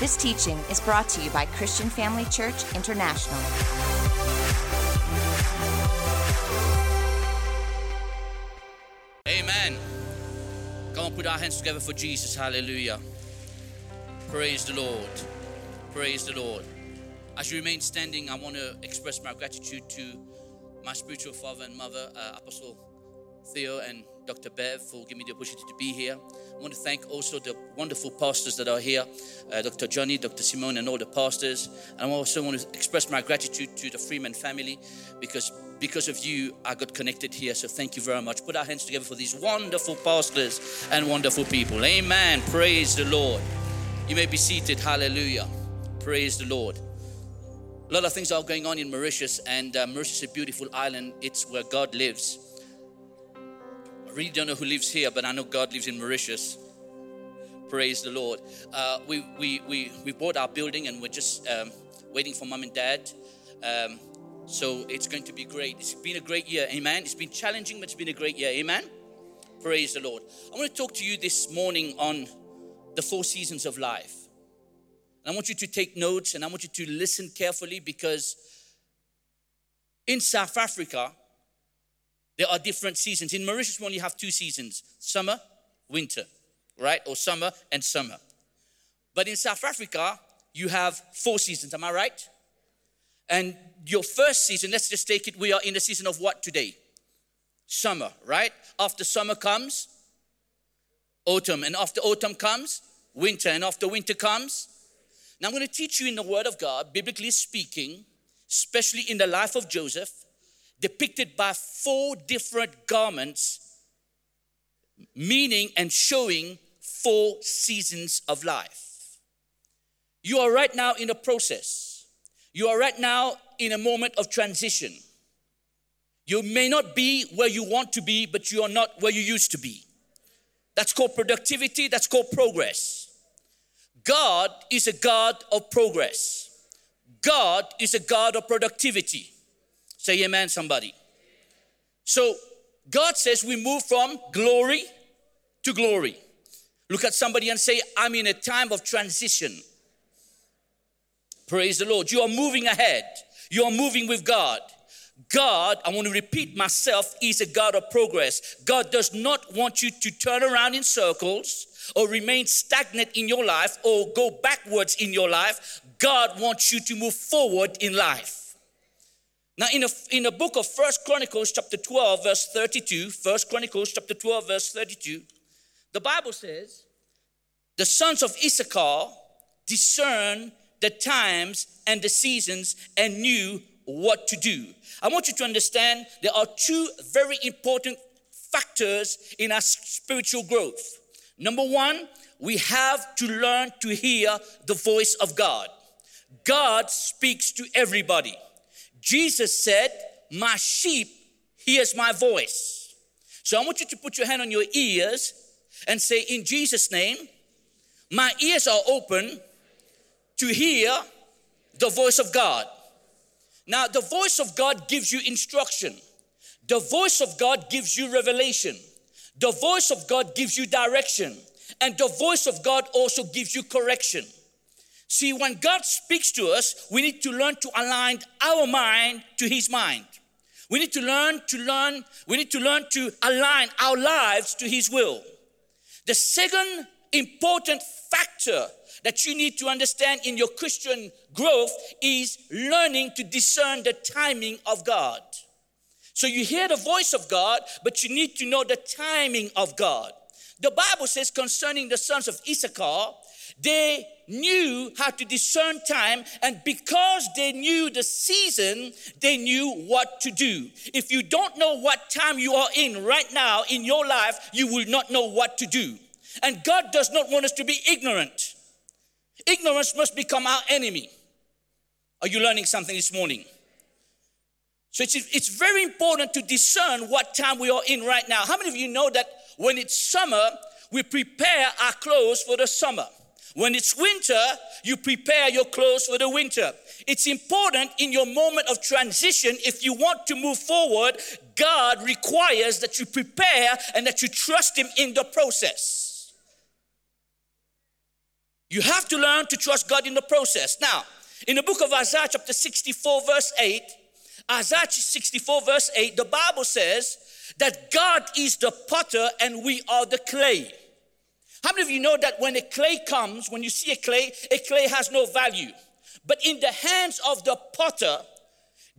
This teaching is brought to you by Christian Family Church International. Amen. Come on, put our hands together for Jesus. Hallelujah. Praise the Lord. Praise the Lord. As you remain standing, I want to express my gratitude to my spiritual father and mother, uh, Apostle Theo and Dr. Bev, for giving me the opportunity to be here. I want to thank also the wonderful pastors that are here, uh, Dr. Johnny, Dr. Simone, and all the pastors. And I also want to express my gratitude to the Freeman family because because of you, I got connected here. So thank you very much. Put our hands together for these wonderful pastors and wonderful people. Amen. Praise the Lord. You may be seated. Hallelujah. Praise the Lord. A lot of things are going on in Mauritius, and uh, Mauritius is a beautiful island. It's where God lives. I really don't know who lives here, but I know God lives in Mauritius. Praise the Lord. Uh, we, we, we, we bought our building and we're just um, waiting for mom and dad. Um, so it's going to be great. It's been a great year. Amen. It's been challenging, but it's been a great year. Amen. Praise the Lord. I want to talk to you this morning on the four seasons of life. And I want you to take notes and I want you to listen carefully because in South Africa, there are different seasons. In Mauritius, we only have two seasons summer, winter, right? Or summer and summer. But in South Africa, you have four seasons. Am I right? And your first season, let's just take it, we are in the season of what today? Summer, right? After summer comes autumn, and after autumn comes winter, and after winter comes. Now, I'm going to teach you in the Word of God, biblically speaking, especially in the life of Joseph, depicted by four different garments, meaning and showing four seasons of life. You are right now in a process. You are right now in a moment of transition. You may not be where you want to be, but you are not where you used to be. That's called productivity, that's called progress. God is a God of progress. God is a God of productivity. Say amen, somebody. So, God says we move from glory to glory. Look at somebody and say, I'm in a time of transition. Praise the Lord. You are moving ahead, you are moving with God. God, I want to repeat myself, is a God of progress. God does not want you to turn around in circles or remain stagnant in your life or go backwards in your life. God wants you to move forward in life. Now, in a, in the book of First Chronicles, chapter 12, verse 32, First Chronicles, chapter 12, verse 32, the Bible says, The sons of Issachar discern the times and the seasons and knew what to do. I want you to understand there are two very important factors in our spiritual growth. Number one, we have to learn to hear the voice of God. God speaks to everybody. Jesus said, My sheep hears my voice. So I want you to put your hand on your ears and say, In Jesus' name, my ears are open to hear the voice of God. Now, the voice of God gives you instruction, the voice of God gives you revelation, the voice of God gives you direction, and the voice of God also gives you correction. See, when God speaks to us, we need to learn to align our mind to His mind. We need to learn to learn, we need to learn to align our lives to His will. The second important factor that you need to understand in your Christian growth is learning to discern the timing of God. So you hear the voice of God, but you need to know the timing of God. The Bible says concerning the sons of Issachar, they knew how to discern time, and because they knew the season, they knew what to do. If you don't know what time you are in right now in your life, you will not know what to do. And God does not want us to be ignorant. Ignorance must become our enemy. Are you learning something this morning? So it's, it's very important to discern what time we are in right now. How many of you know that when it's summer, we prepare our clothes for the summer? When it's winter, you prepare your clothes for the winter. It's important in your moment of transition, if you want to move forward, God requires that you prepare and that you trust Him in the process. You have to learn to trust God in the process. Now, in the book of Isaiah, chapter 64, verse 8, Isaiah 64, verse 8, the Bible says that God is the potter and we are the clay. How many of you know that when a clay comes, when you see a clay, a clay has no value? But in the hands of the potter,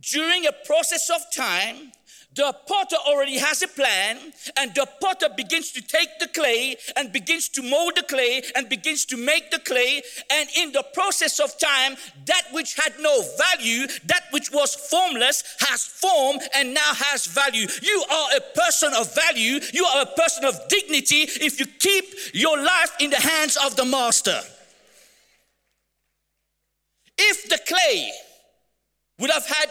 during a process of time, the potter already has a plan, and the potter begins to take the clay and begins to mold the clay and begins to make the clay. And in the process of time, that which had no value, that which was formless, has form and now has value. You are a person of value, you are a person of dignity if you keep your life in the hands of the master. If the clay would have had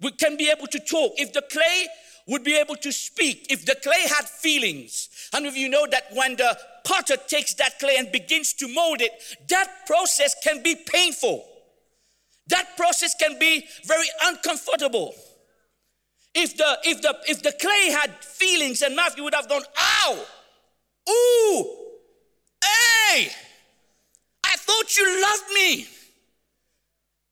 we can be able to talk. If the clay would be able to speak, if the clay had feelings, many of you know that when the potter takes that clay and begins to mold it, that process can be painful. That process can be very uncomfortable. If the if the if the clay had feelings and mouth, you would have gone, ow, ooh, hey, I thought you loved me.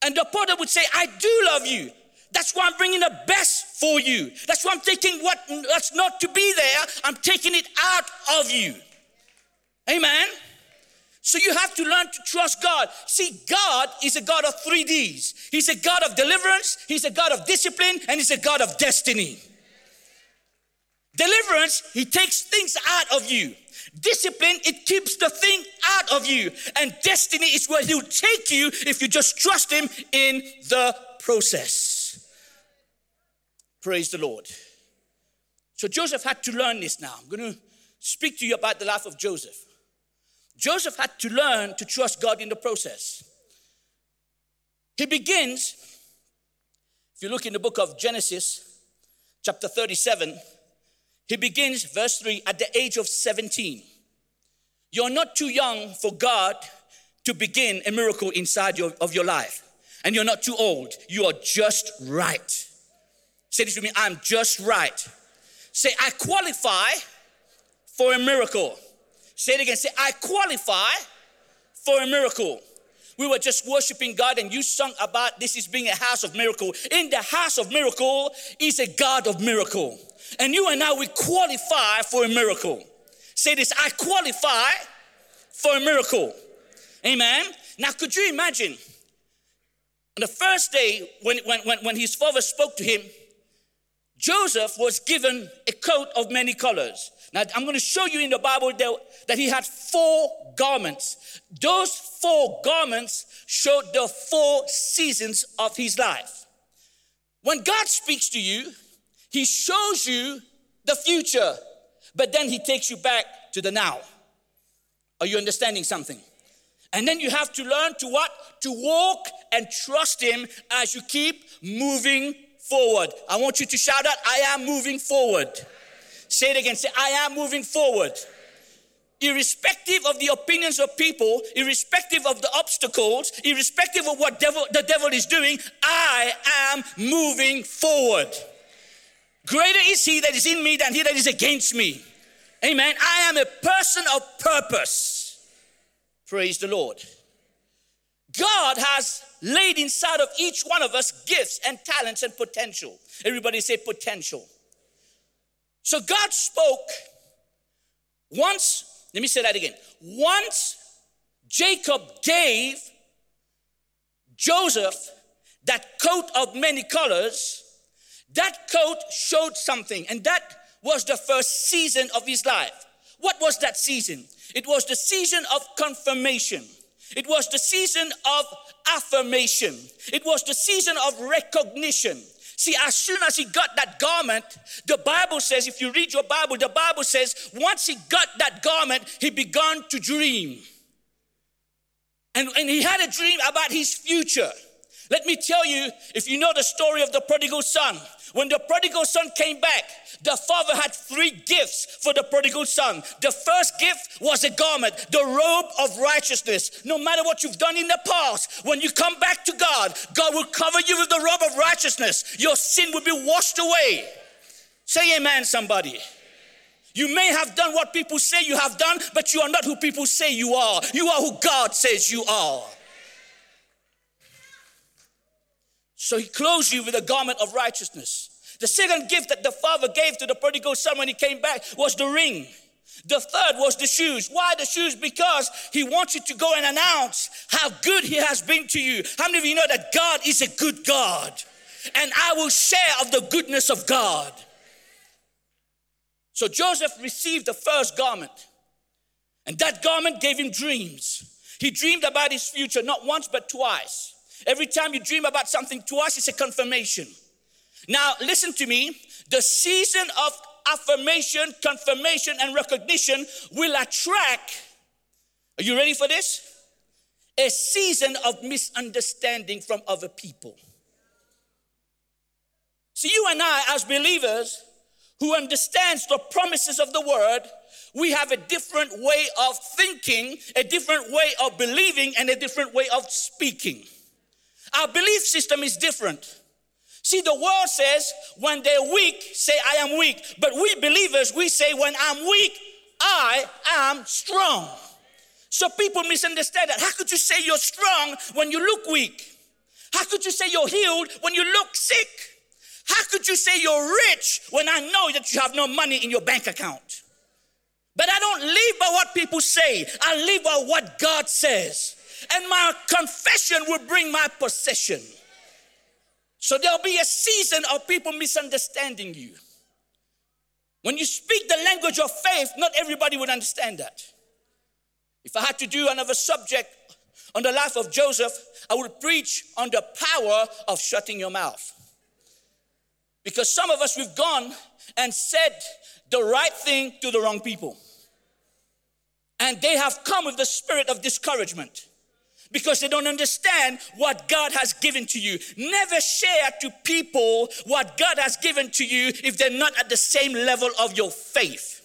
And the potter would say, I do love you. That's why I'm bringing the best for you. That's why I'm taking what that's not to be there, I'm taking it out of you. Amen. So you have to learn to trust God. See, God is a God of three D's. He's a God of deliverance, He's a God of discipline, and He's a God of destiny. Deliverance, He takes things out of you. Discipline, it keeps the thing out of you. And destiny is where He'll take you if you just trust Him in the process. Praise the Lord. So Joseph had to learn this now. I'm going to speak to you about the life of Joseph. Joseph had to learn to trust God in the process. He begins, if you look in the book of Genesis, chapter 37, he begins, verse 3, at the age of 17. You're not too young for God to begin a miracle inside your, of your life. And you're not too old. You are just right. Say this with me I'm just right. Say, I qualify for a miracle. Say it again. Say, I qualify for a miracle. We were just worshiping God and you sung about this is being a house of miracle. In the house of miracle is a God of miracle. And you and I, we qualify for a miracle. Say this I qualify for a miracle. Amen. Now, could you imagine on the first day when, when, when, when his father spoke to him, Joseph was given a coat of many colors. Now, I'm going to show you in the Bible that, he had four garments. Those four garments showed the four seasons of his life. When God speaks to you, he shows you the future, but then he takes you back to the now. Are you understanding something? And then you have to learn to what? To walk and trust him as you keep moving forward. I want you to shout out, I am moving forward. Say it again. Say, I am moving forward. Irrespective of the opinions of people, irrespective of the obstacles, irrespective of what devil, the devil is doing, I am moving forward. Greater is he that is in me than he that is against me. Amen. I am a person of purpose. Praise the Lord. God has laid inside of each one of us gifts and talents and potential. Everybody say potential. So God spoke once, let me say that again. Once Jacob gave Joseph that coat of many colors, that coat showed something, and that was the first season of his life. What was that season? It was the season of confirmation. It was the season of affirmation. It was the season of recognition. See, as soon as he got that garment, the Bible says, if you read your Bible, the Bible says, once he got that garment, he began to dream. And, and he had a dream about his future. Let me tell you, if you know the story of the prodigal son, when the prodigal son came back, the father had three gifts for the prodigal son. The first gift was a garment, the robe of righteousness. No matter what you've done in the past, when you come back to God, God will cover you with the robe of righteousness. Your sin will be washed away. Say amen, somebody. You may have done what people say you have done, but you are not who people say you are. You are who God says you are. So he clothes you with a garment of righteousness. The second gift that the father gave to the prodigal son when he came back was the ring. The third was the shoes. Why the shoes? Because he wants you to go and announce how good he has been to you. How many of you know that God is a good God? And I will share of the goodness of God. So Joseph received the first garment, and that garment gave him dreams. He dreamed about his future not once but twice. Every time you dream about something twice, it's a confirmation. Now, listen to me. The season of affirmation, confirmation, and recognition will attract, are you ready for this? A season of misunderstanding from other people. See, you and I, as believers who understands the promises of the word, we have a different way of thinking, a different way of believing, and a different way of speaking. Our belief system is different. See, the world says when they're weak, say, I am weak. But we believers, we say, when I'm weak, I am strong. So people misunderstand that. How could you say you're strong when you look weak? How could you say you're healed when you look sick? How could you say you're rich when I know that you have no money in your bank account? But I don't live by what people say, I live by what God says. And my confession will bring my possession. So there'll be a season of people misunderstanding you. When you speak the language of faith, not everybody would understand that. If I had to do another subject on the life of Joseph, I would preach on the power of shutting your mouth. Because some of us, we've gone and said the right thing to the wrong people. And they have come with the spirit of discouragement because they don't understand what God has given to you. Never share to people what God has given to you if they're not at the same level of your faith.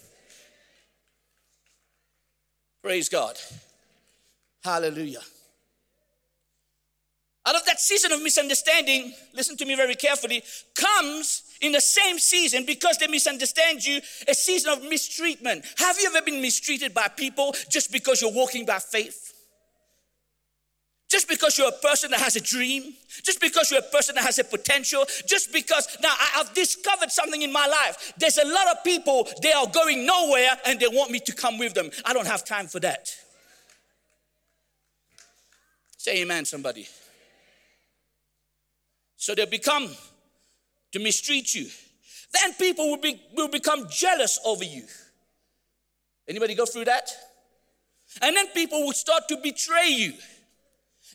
Praise God. Hallelujah. Out of that season of misunderstanding, listen to me very carefully, comes in the same season because they misunderstand you, a season of mistreatment. Have you ever been mistreated by people just because you're walking by faith? Just because you're a person that has a dream, just because you're a person that has a potential, just because now I, have discovered something in my life. There's a lot of people, they are going nowhere and they want me to come with them. I don't have time for that. Say amen, somebody. So they become to mistreat you. Then people will, be, will become jealous over you. Anybody go through that? And then people will start to betray you.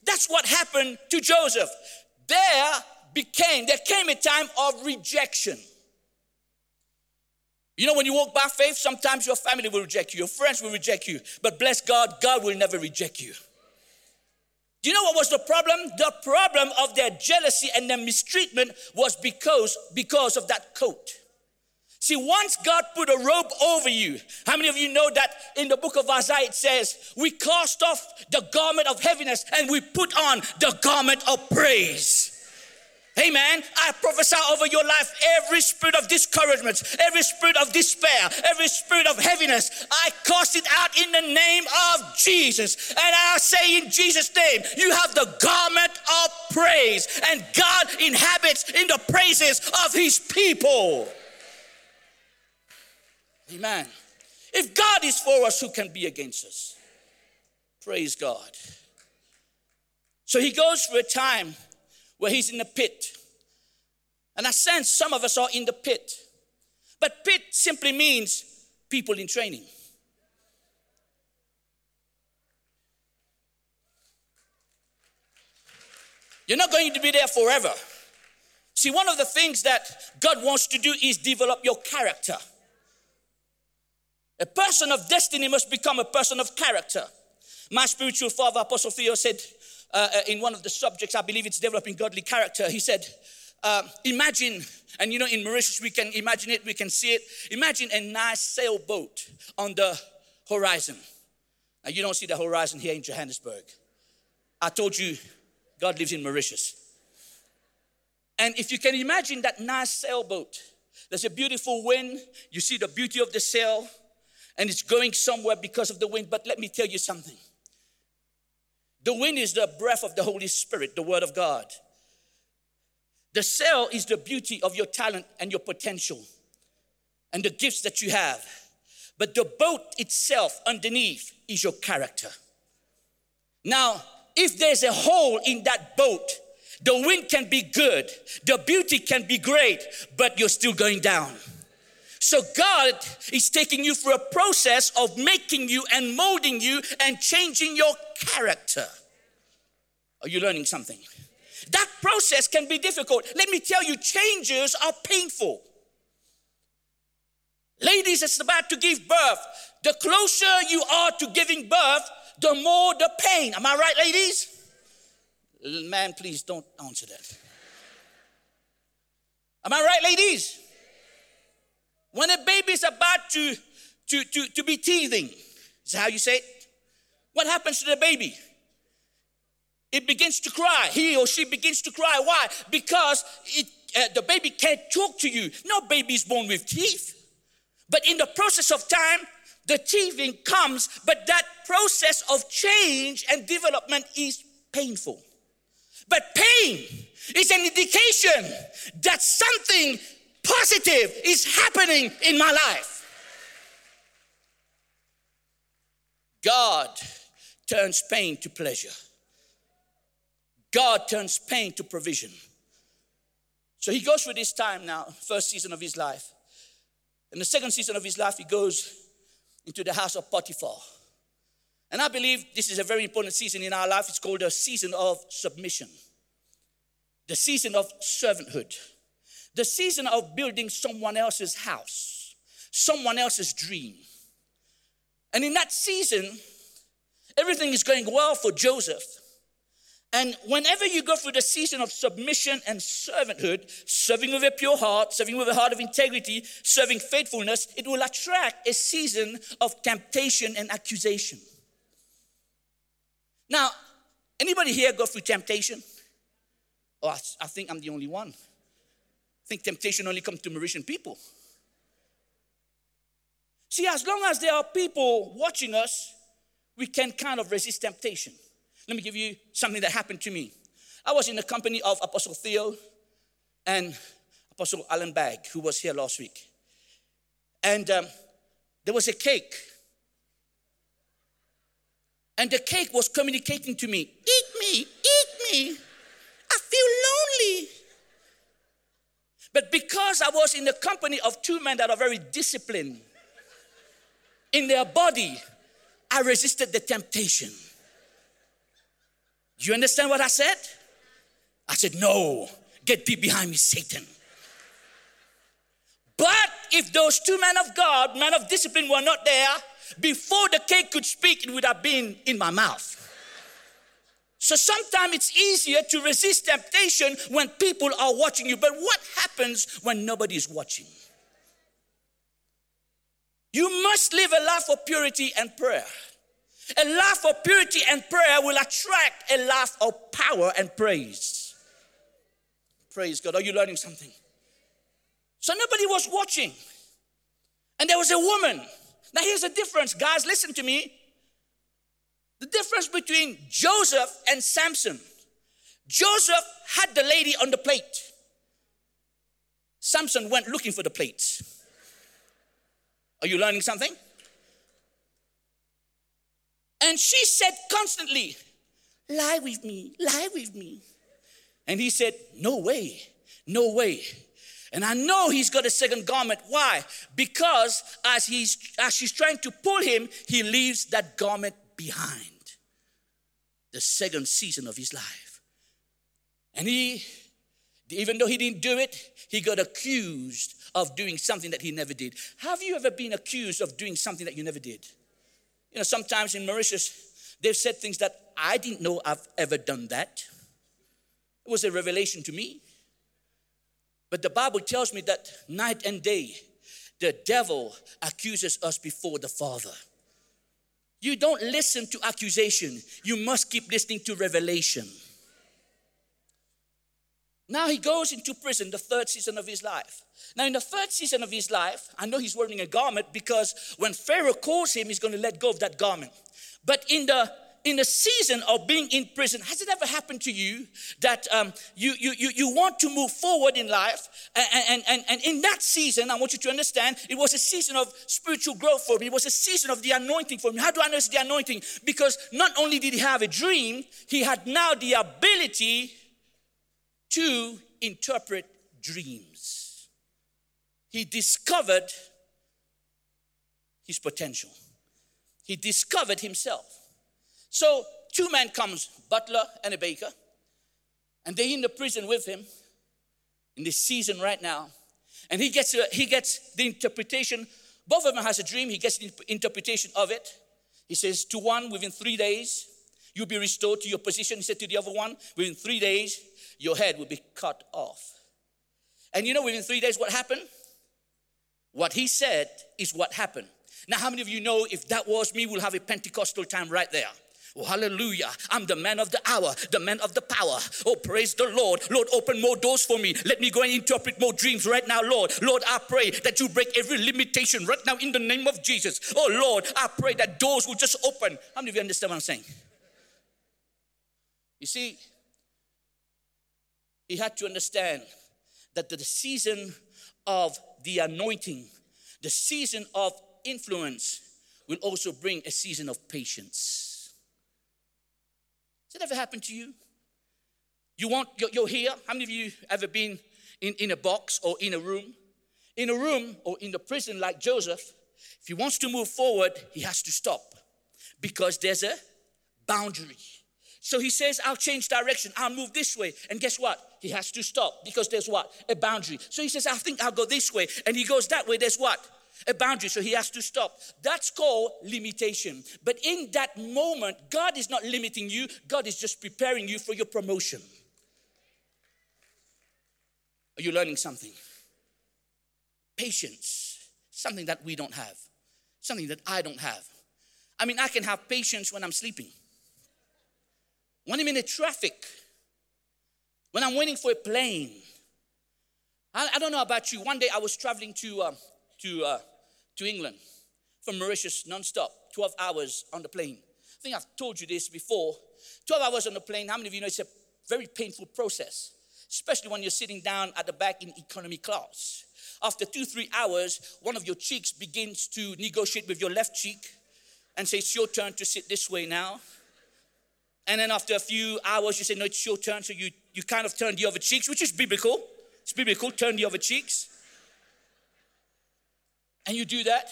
That's what happened to Joseph. There became, there came a time of rejection. You know, when you walk by faith, sometimes your family will reject you, your friends will reject you, but bless God, God will never reject you. Do you know what was the problem? The problem of their jealousy and their mistreatment was because, because of that coat. See, once God put a robe over you, how many of you know that in the book of Isaiah it says, we cast off the garment of heaviness and we put on the garment of praise? Amen. I prophesy over your life every spirit of discouragement, every spirit of despair, every spirit of heaviness. I cast it out in the name of Jesus. And I say in Jesus' name, you have the garment of praise, and God inhabits in the praises of his people. Amen. If God is for us, who can be against us? Praise God. So he goes through a time where he's in the pit. And I sense some of us are in the pit. But pit simply means people in training. You're not going to be there forever. See, one of the things that God wants to do is develop your character. A person of destiny must become a person of character. My spiritual father, Apostle Theo, said uh, uh, in one of the subjects, I believe it's developing godly character, he said, uh, Imagine, and you know, in Mauritius, we can imagine it, we can see it. Imagine a nice sailboat on the horizon. Now, you don't see the horizon here in Johannesburg. I told you, God lives in Mauritius. And if you can imagine that nice sailboat, There's a beautiful wind. You see the beauty of the sail, and it's going somewhere because of the wind. But let me tell you something the wind is the breath of the Holy Spirit, the Word of God. The sail is the beauty of your talent and your potential and the gifts that you have. But the boat itself underneath is your character. Now, if there's a hole in that boat, the wind can be good, the beauty can be great, but you're still going down. So God is taking you through a process of making you and molding you and changing your character. Are you learning something? That process can be difficult. Let me tell you, changes are painful. Ladies, it's about to give birth. The closer you are to giving birth, the more the pain. Am I right, ladies? Man, please don't answer that. Am I right, ladies? When a baby is about to, to, to, to be teething, is how you say it? What happens to the baby? It begins to cry. He or she begins to cry. Why? Because it, uh, the baby can't talk to you. No baby is born with teeth. But in the process of time, the teething comes, but that process of change and development is painful. But pain is an indication that something positive is happening in my life. God turns pain to pleasure. God turns pain to provision. So he goes through this time now, first season of his life. In the second season of his life, he goes into the house of Potiphar. And I believe this is a very important season in our life. It's called a season of submission, the season of servanthood, the season of building someone else's house, someone else's dream. And in that season, everything is going well for Joseph. And whenever you go through the season of submission and servanthood, serving with a pure heart, serving with a heart of integrity, serving faithfulness, it will attract a season of temptation and accusation. Now, anybody here go through temptation? Oh, I, I think I'm the only one. Think temptation only comes to Mauritian people. See, as long as there are people watching us, we can kind of resist temptation. Let me give you something that happened to me. I was in the company of Apostle Theo and Apostle Alan Bagg, who was here last week. And um, there was a cake. And the cake was communicating to me Eat me, eat me. I feel lonely. But because I was in the company of two men that are very disciplined in their body, I resisted the temptation. You understand what I said? I said, No, get thee behind me, Satan. But if those two men of God, men of discipline, were not there, before the cake could speak, it would have been in my mouth. So sometimes it's easier to resist temptation when people are watching you. But what happens when nobody is watching? You must live a life of purity and prayer. A life of purity and prayer will attract a life of power and praise. Praise God. Are you learning something? So nobody was watching. And there was a woman. Now here's the difference, guys. Listen to me. The difference between Joseph and Samson. Joseph had the lady on the plate. Samson went looking for the plates. Are you learning something? And she said constantly, Lie with me, lie with me. And he said, No way, no way. And I know he's got a second garment. Why? Because as he's as she's trying to pull him, he leaves that garment behind. The second season of his life. And he, even though he didn't do it, he got accused of doing something that he never did. Have you ever been accused of doing something that you never did? You know, sometimes in Mauritius, they've said things that I didn't know I've ever done that. It was a revelation to me. But the Bible tells me that night and day, the devil accuses us before the Father. You don't listen to accusation, you must keep listening to revelation. Now he goes into prison, the third season of his life. Now, in the third season of his life, I know he's wearing a garment because when Pharaoh calls him, he's going to let go of that garment. But in the in the season of being in prison, has it ever happened to you that um, you, you, you, you want to move forward in life? And, and, and in that season, I want you to understand, it was a season of spiritual growth for me. It was a season of the anointing for me. How do I know it's the anointing? Because not only did he have a dream, he had now the ability to interpret dreams. He discovered his potential. He discovered himself. So two men comes, butler and a baker, and they're in the prison with him in this season right now. And he gets, a, he gets the interpretation. Both of them has a dream. He gets the interpretation of it. He says, to one, within three days, you'll be restored to your position. He said to the other one, within three days, your head will be cut off. And you know, within three days, what happened? What he said is what happened. Now, how many of you know if that was me, we'll have a Pentecostal time right there? Oh, hallelujah. I'm the man of the hour, the man of the power. Oh, praise the Lord. Lord, open more doors for me. Let me go and interpret more dreams right now, Lord. Lord, I pray that you break every limitation right now in the name of Jesus. Oh, Lord, I pray that doors will just open. How many of you understand what I'm saying? You see, he had to understand that the season of the anointing, the season of influence, will also bring a season of patience. That ever happened to you? You want, you're, you're here. How many of you ever been in, in a box or in a room? In a room or in the prison like Joseph, if he wants to move forward, he has to stop because there's a boundary. So he says, I'll change direction. I'll move this way. And guess what? He has to stop because there's what? A boundary. So he says, I think I'll go this way. And he goes that way. There's what? A boundary, so he has to stop. That's called limitation. But in that moment, God is not limiting you, God is just preparing you for your promotion. Are you learning something? Patience, something that we don't have, something that I don't have. I mean, I can have patience when I'm sleeping, when I'm in a traffic, when I'm waiting for a plane. I, I don't know about you. One day I was traveling to um, to, uh, to England from Mauritius non-stop, 12 hours on the plane. I think I've told you this before. 12 hours on the plane, how many of you know it's a very painful process, especially when you're sitting down at the back in economy class. After two, three hours, one of your cheeks begins to negotiate with your left cheek and say, It's your turn to sit this way now. And then after a few hours, you say, No, it's your turn. So you, you kind of turn the other cheeks, which is biblical. It's biblical, turn the other cheeks and you do that,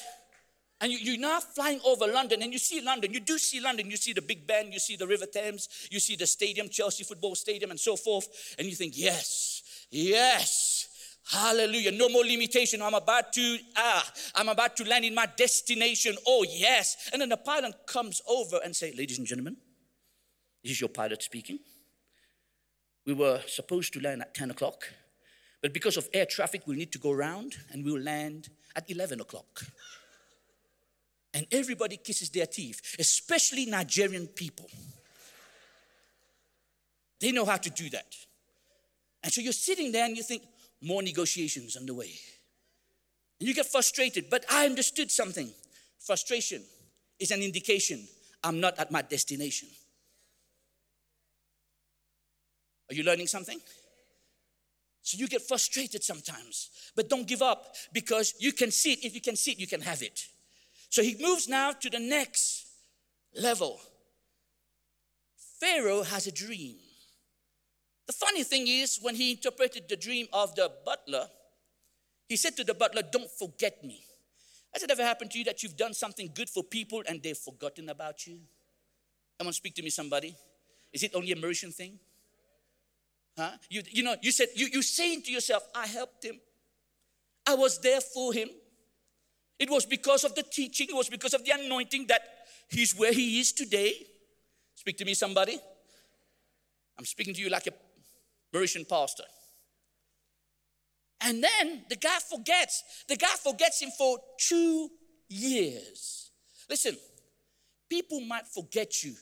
and you, are now flying over London, and you see London. You do see London. You see the Big Ben, you see the River Thames, you see the stadium, Chelsea Football Stadium, and so forth. And you think, yes, yes, hallelujah. No more limitation. I'm about to, ah, I'm about to land in my destination. Oh, yes. And then the pilot comes over and say, ladies and gentlemen, this is your pilot speaking. We were supposed to land at 10 o'clock, but because of air traffic, we need to go around and we'll land at 11 o'clock. And everybody kisses their teeth, especially Nigerian people. They know how to do that. And so you're sitting there and you think, more negotiations on the way. And you get frustrated. But I understood something. Frustration is an indication I'm not at my destination. Are you learning something? So you get frustrated sometimes, but don't give up because you can see it. If you can see it, you can have it. So he moves now to the next level. Pharaoh has a dream. The funny thing is, when he interpreted the dream of the butler, he said to the butler, Don't forget me. Has it ever happened to you that you've done something good for people and they've forgotten about you? Come on, speak to me, somebody. Is it only a Mauritian thing? Huh? You, you know, you said, you, you saying to yourself, I helped him. I was there for him. It was because of the teaching, it was because of the anointing that he's where he is today. Speak to me, somebody. I'm speaking to you like a Mauritian pastor. And then the guy forgets. The guy forgets him for two years. Listen, people might forget you,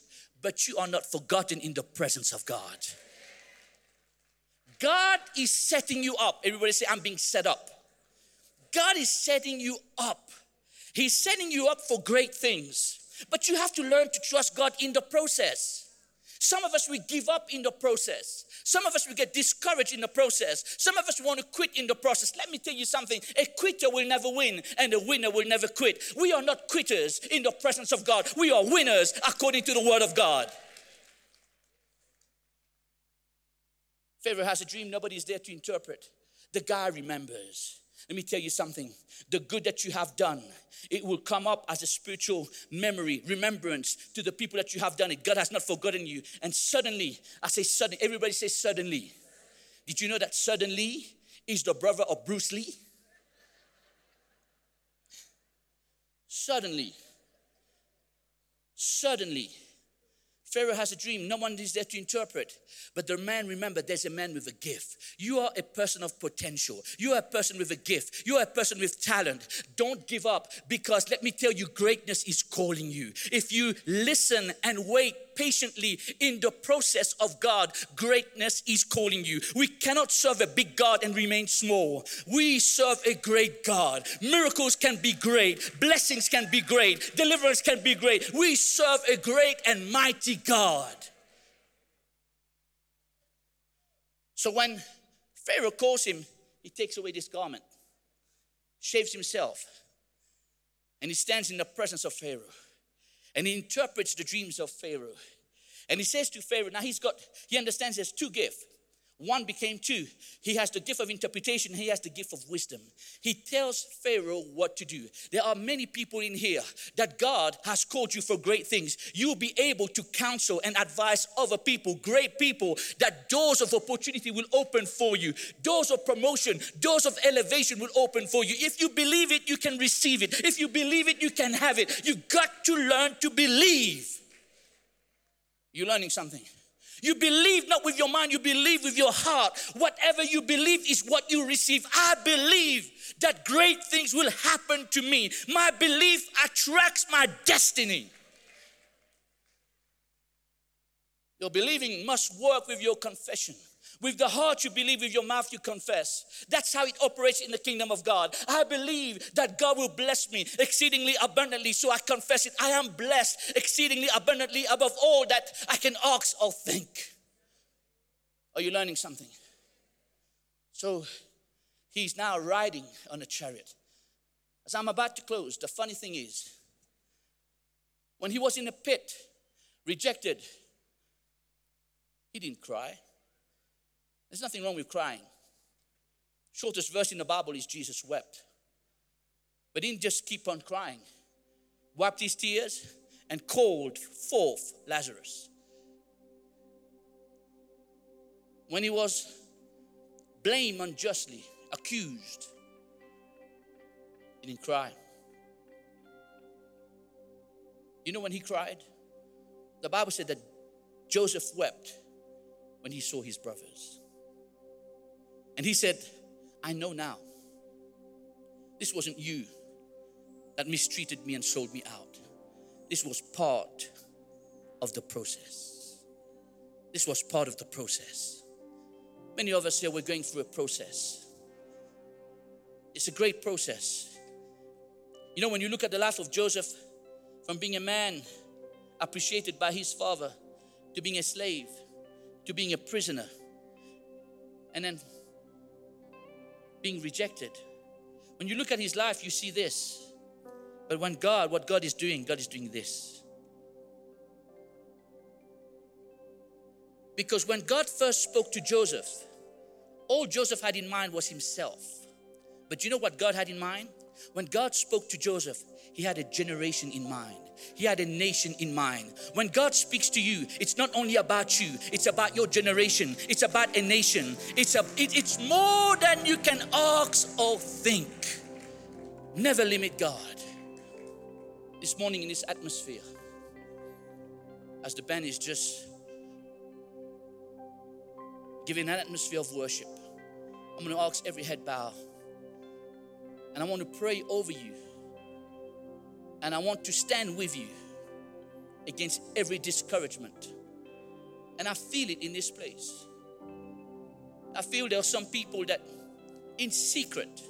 but you are not forgotten in the presence of God. God is setting you up. Everybody say, I'm being set up. God is setting you up. He's setting you up for great things. But you have to learn to trust God in the process. Some of us, we give up in the process. Some of us, we get discouraged in the process. Some of us want to quit in the process. Let me tell you something a quitter will never win, and a winner will never quit. We are not quitters in the presence of God, we are winners according to the word of God. Pharaoh has a dream, nobody's there to interpret. The guy remembers. Let me tell you something. The good that you have done, it will come up as a spiritual memory, remembrance to the people that you have done it. God has not forgotten you. And suddenly, I say suddenly, everybody says suddenly. Did you know that suddenly is the brother of Bruce Lee? Suddenly, suddenly, Pharaoh has a dream. No one is there to interpret. But the man, remember, there's a man with a gift. You are a person of potential. You are a person with a gift. You are a person with talent. Don't give up because let me tell you, greatness is calling you. If you listen and wait patiently in the process of God, greatness is calling you. We cannot serve a big God and remain small. We serve a great God. Miracles can be great, blessings can be great, deliverance can be great. We serve a great and mighty God. So when Pharaoh calls him, he takes away this garment, shaves himself, and he stands in the presence of Pharaoh and he interprets the dreams of Pharaoh. And he says to Pharaoh, now he's got, he understands there's two gifts. One became two. He has the gift of interpretation, he has the gift of wisdom. He tells Pharaoh what to do. There are many people in here that God has called you for great things. You'll be able to counsel and advise other people, great people, that doors of opportunity will open for you. Doors of promotion, doors of elevation will open for you. If you believe it, you can receive it. If you believe it, you can have it. You got to learn to believe. You're learning something. You believe not with your mind, you believe with your heart. Whatever you believe is what you receive. I believe that great things will happen to me. My belief attracts my destiny. Your believing must work with your confession. With the heart you believe, with your mouth you confess. That's how it operates in the kingdom of God. I believe that God will bless me exceedingly abundantly, so I confess it. I am blessed exceedingly abundantly above all that I can ask or think. Are you learning something? So he's now riding on a chariot. As I'm about to close, the funny thing is, when he was in a pit, rejected, he didn't cry. There's nothing wrong with crying. Shortest verse in the Bible is Jesus wept. But didn't just keep on crying, wiped his tears and called forth Lazarus. When he was blamed unjustly, accused, he didn't cry. You know when he cried? The Bible said that Joseph wept when he saw his brothers. And he said, I know now. This wasn't you that mistreated me and sold me out. This was part of the process. This was part of the process. Many of us here, we're going through a process. It's a great process. You know, when you look at the life of Joseph, from being a man appreciated by his father, to being a slave, to being a prisoner, and then being rejected. When you look at his life, you see this. But when God, what God is doing, God is doing this. Because when God first spoke to Joseph, all Joseph had in mind was himself. But you know what God had in mind? When God spoke to Joseph, he had a generation in mind. He had a nation in mind. When God speaks to you, it's not only about you, it's about your generation, it's about a nation. It's, a, it, it's more than you can ask or think. Never limit God. This morning in this atmosphere, as the band is just giving an atmosphere of worship, I'm going to ask every head bow. And I want to pray over you and I want to stand with you against every discouragement. And I feel it in this place. I feel there are some people that in secret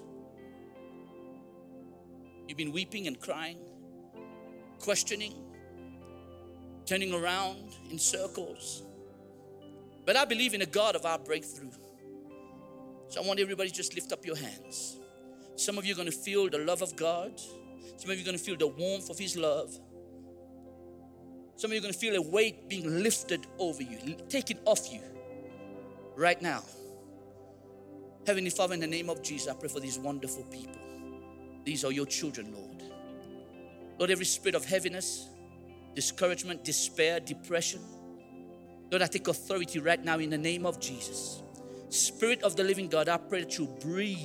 you've been weeping and crying, questioning, turning around in circles. But I believe in a God of our breakthrough. So I want everybody just lift up your hands. Some of you are going to feel the love of God. Some of you are going to feel the warmth of His love. Some of you are going to feel a weight being lifted over you, taken off you right now. Heavenly Father, in the name of Jesus, I pray for these wonderful people. These are your children, Lord. Lord, every spirit of heaviness, discouragement, despair, depression, Lord, I take authority right now in the name of Jesus. Spirit of the living God, I pray that you breathe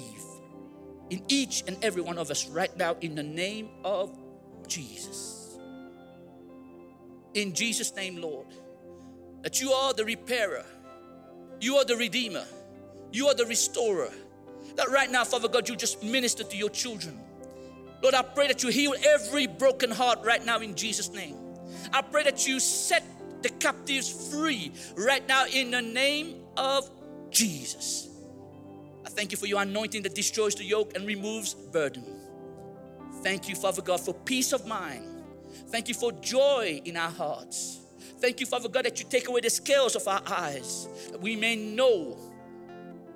in each and every one of us right now in the name of Jesus. In Jesus' name, Lord, that you are the repairer, you are the redeemer, you are the restorer. That right now, Father God, you just minister to your children. Lord, I pray that you heal every broken heart right now in Jesus' name. I pray that you set the captives free right now in the name of Jesus. I thank you for your anointing that destroys the yoke and removes burden. Thank you, Father God, for peace of mind. Thank you for joy in our hearts. Thank you, Father God, that you take away the scales of our eyes, that we may know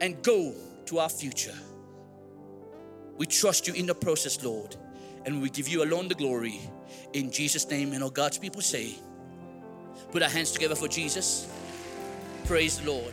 and go to our future. We trust you in the process, Lord, and we give you alone the glory. In Jesus' name, and all God's people say, Put our hands together for Jesus. Praise the Lord.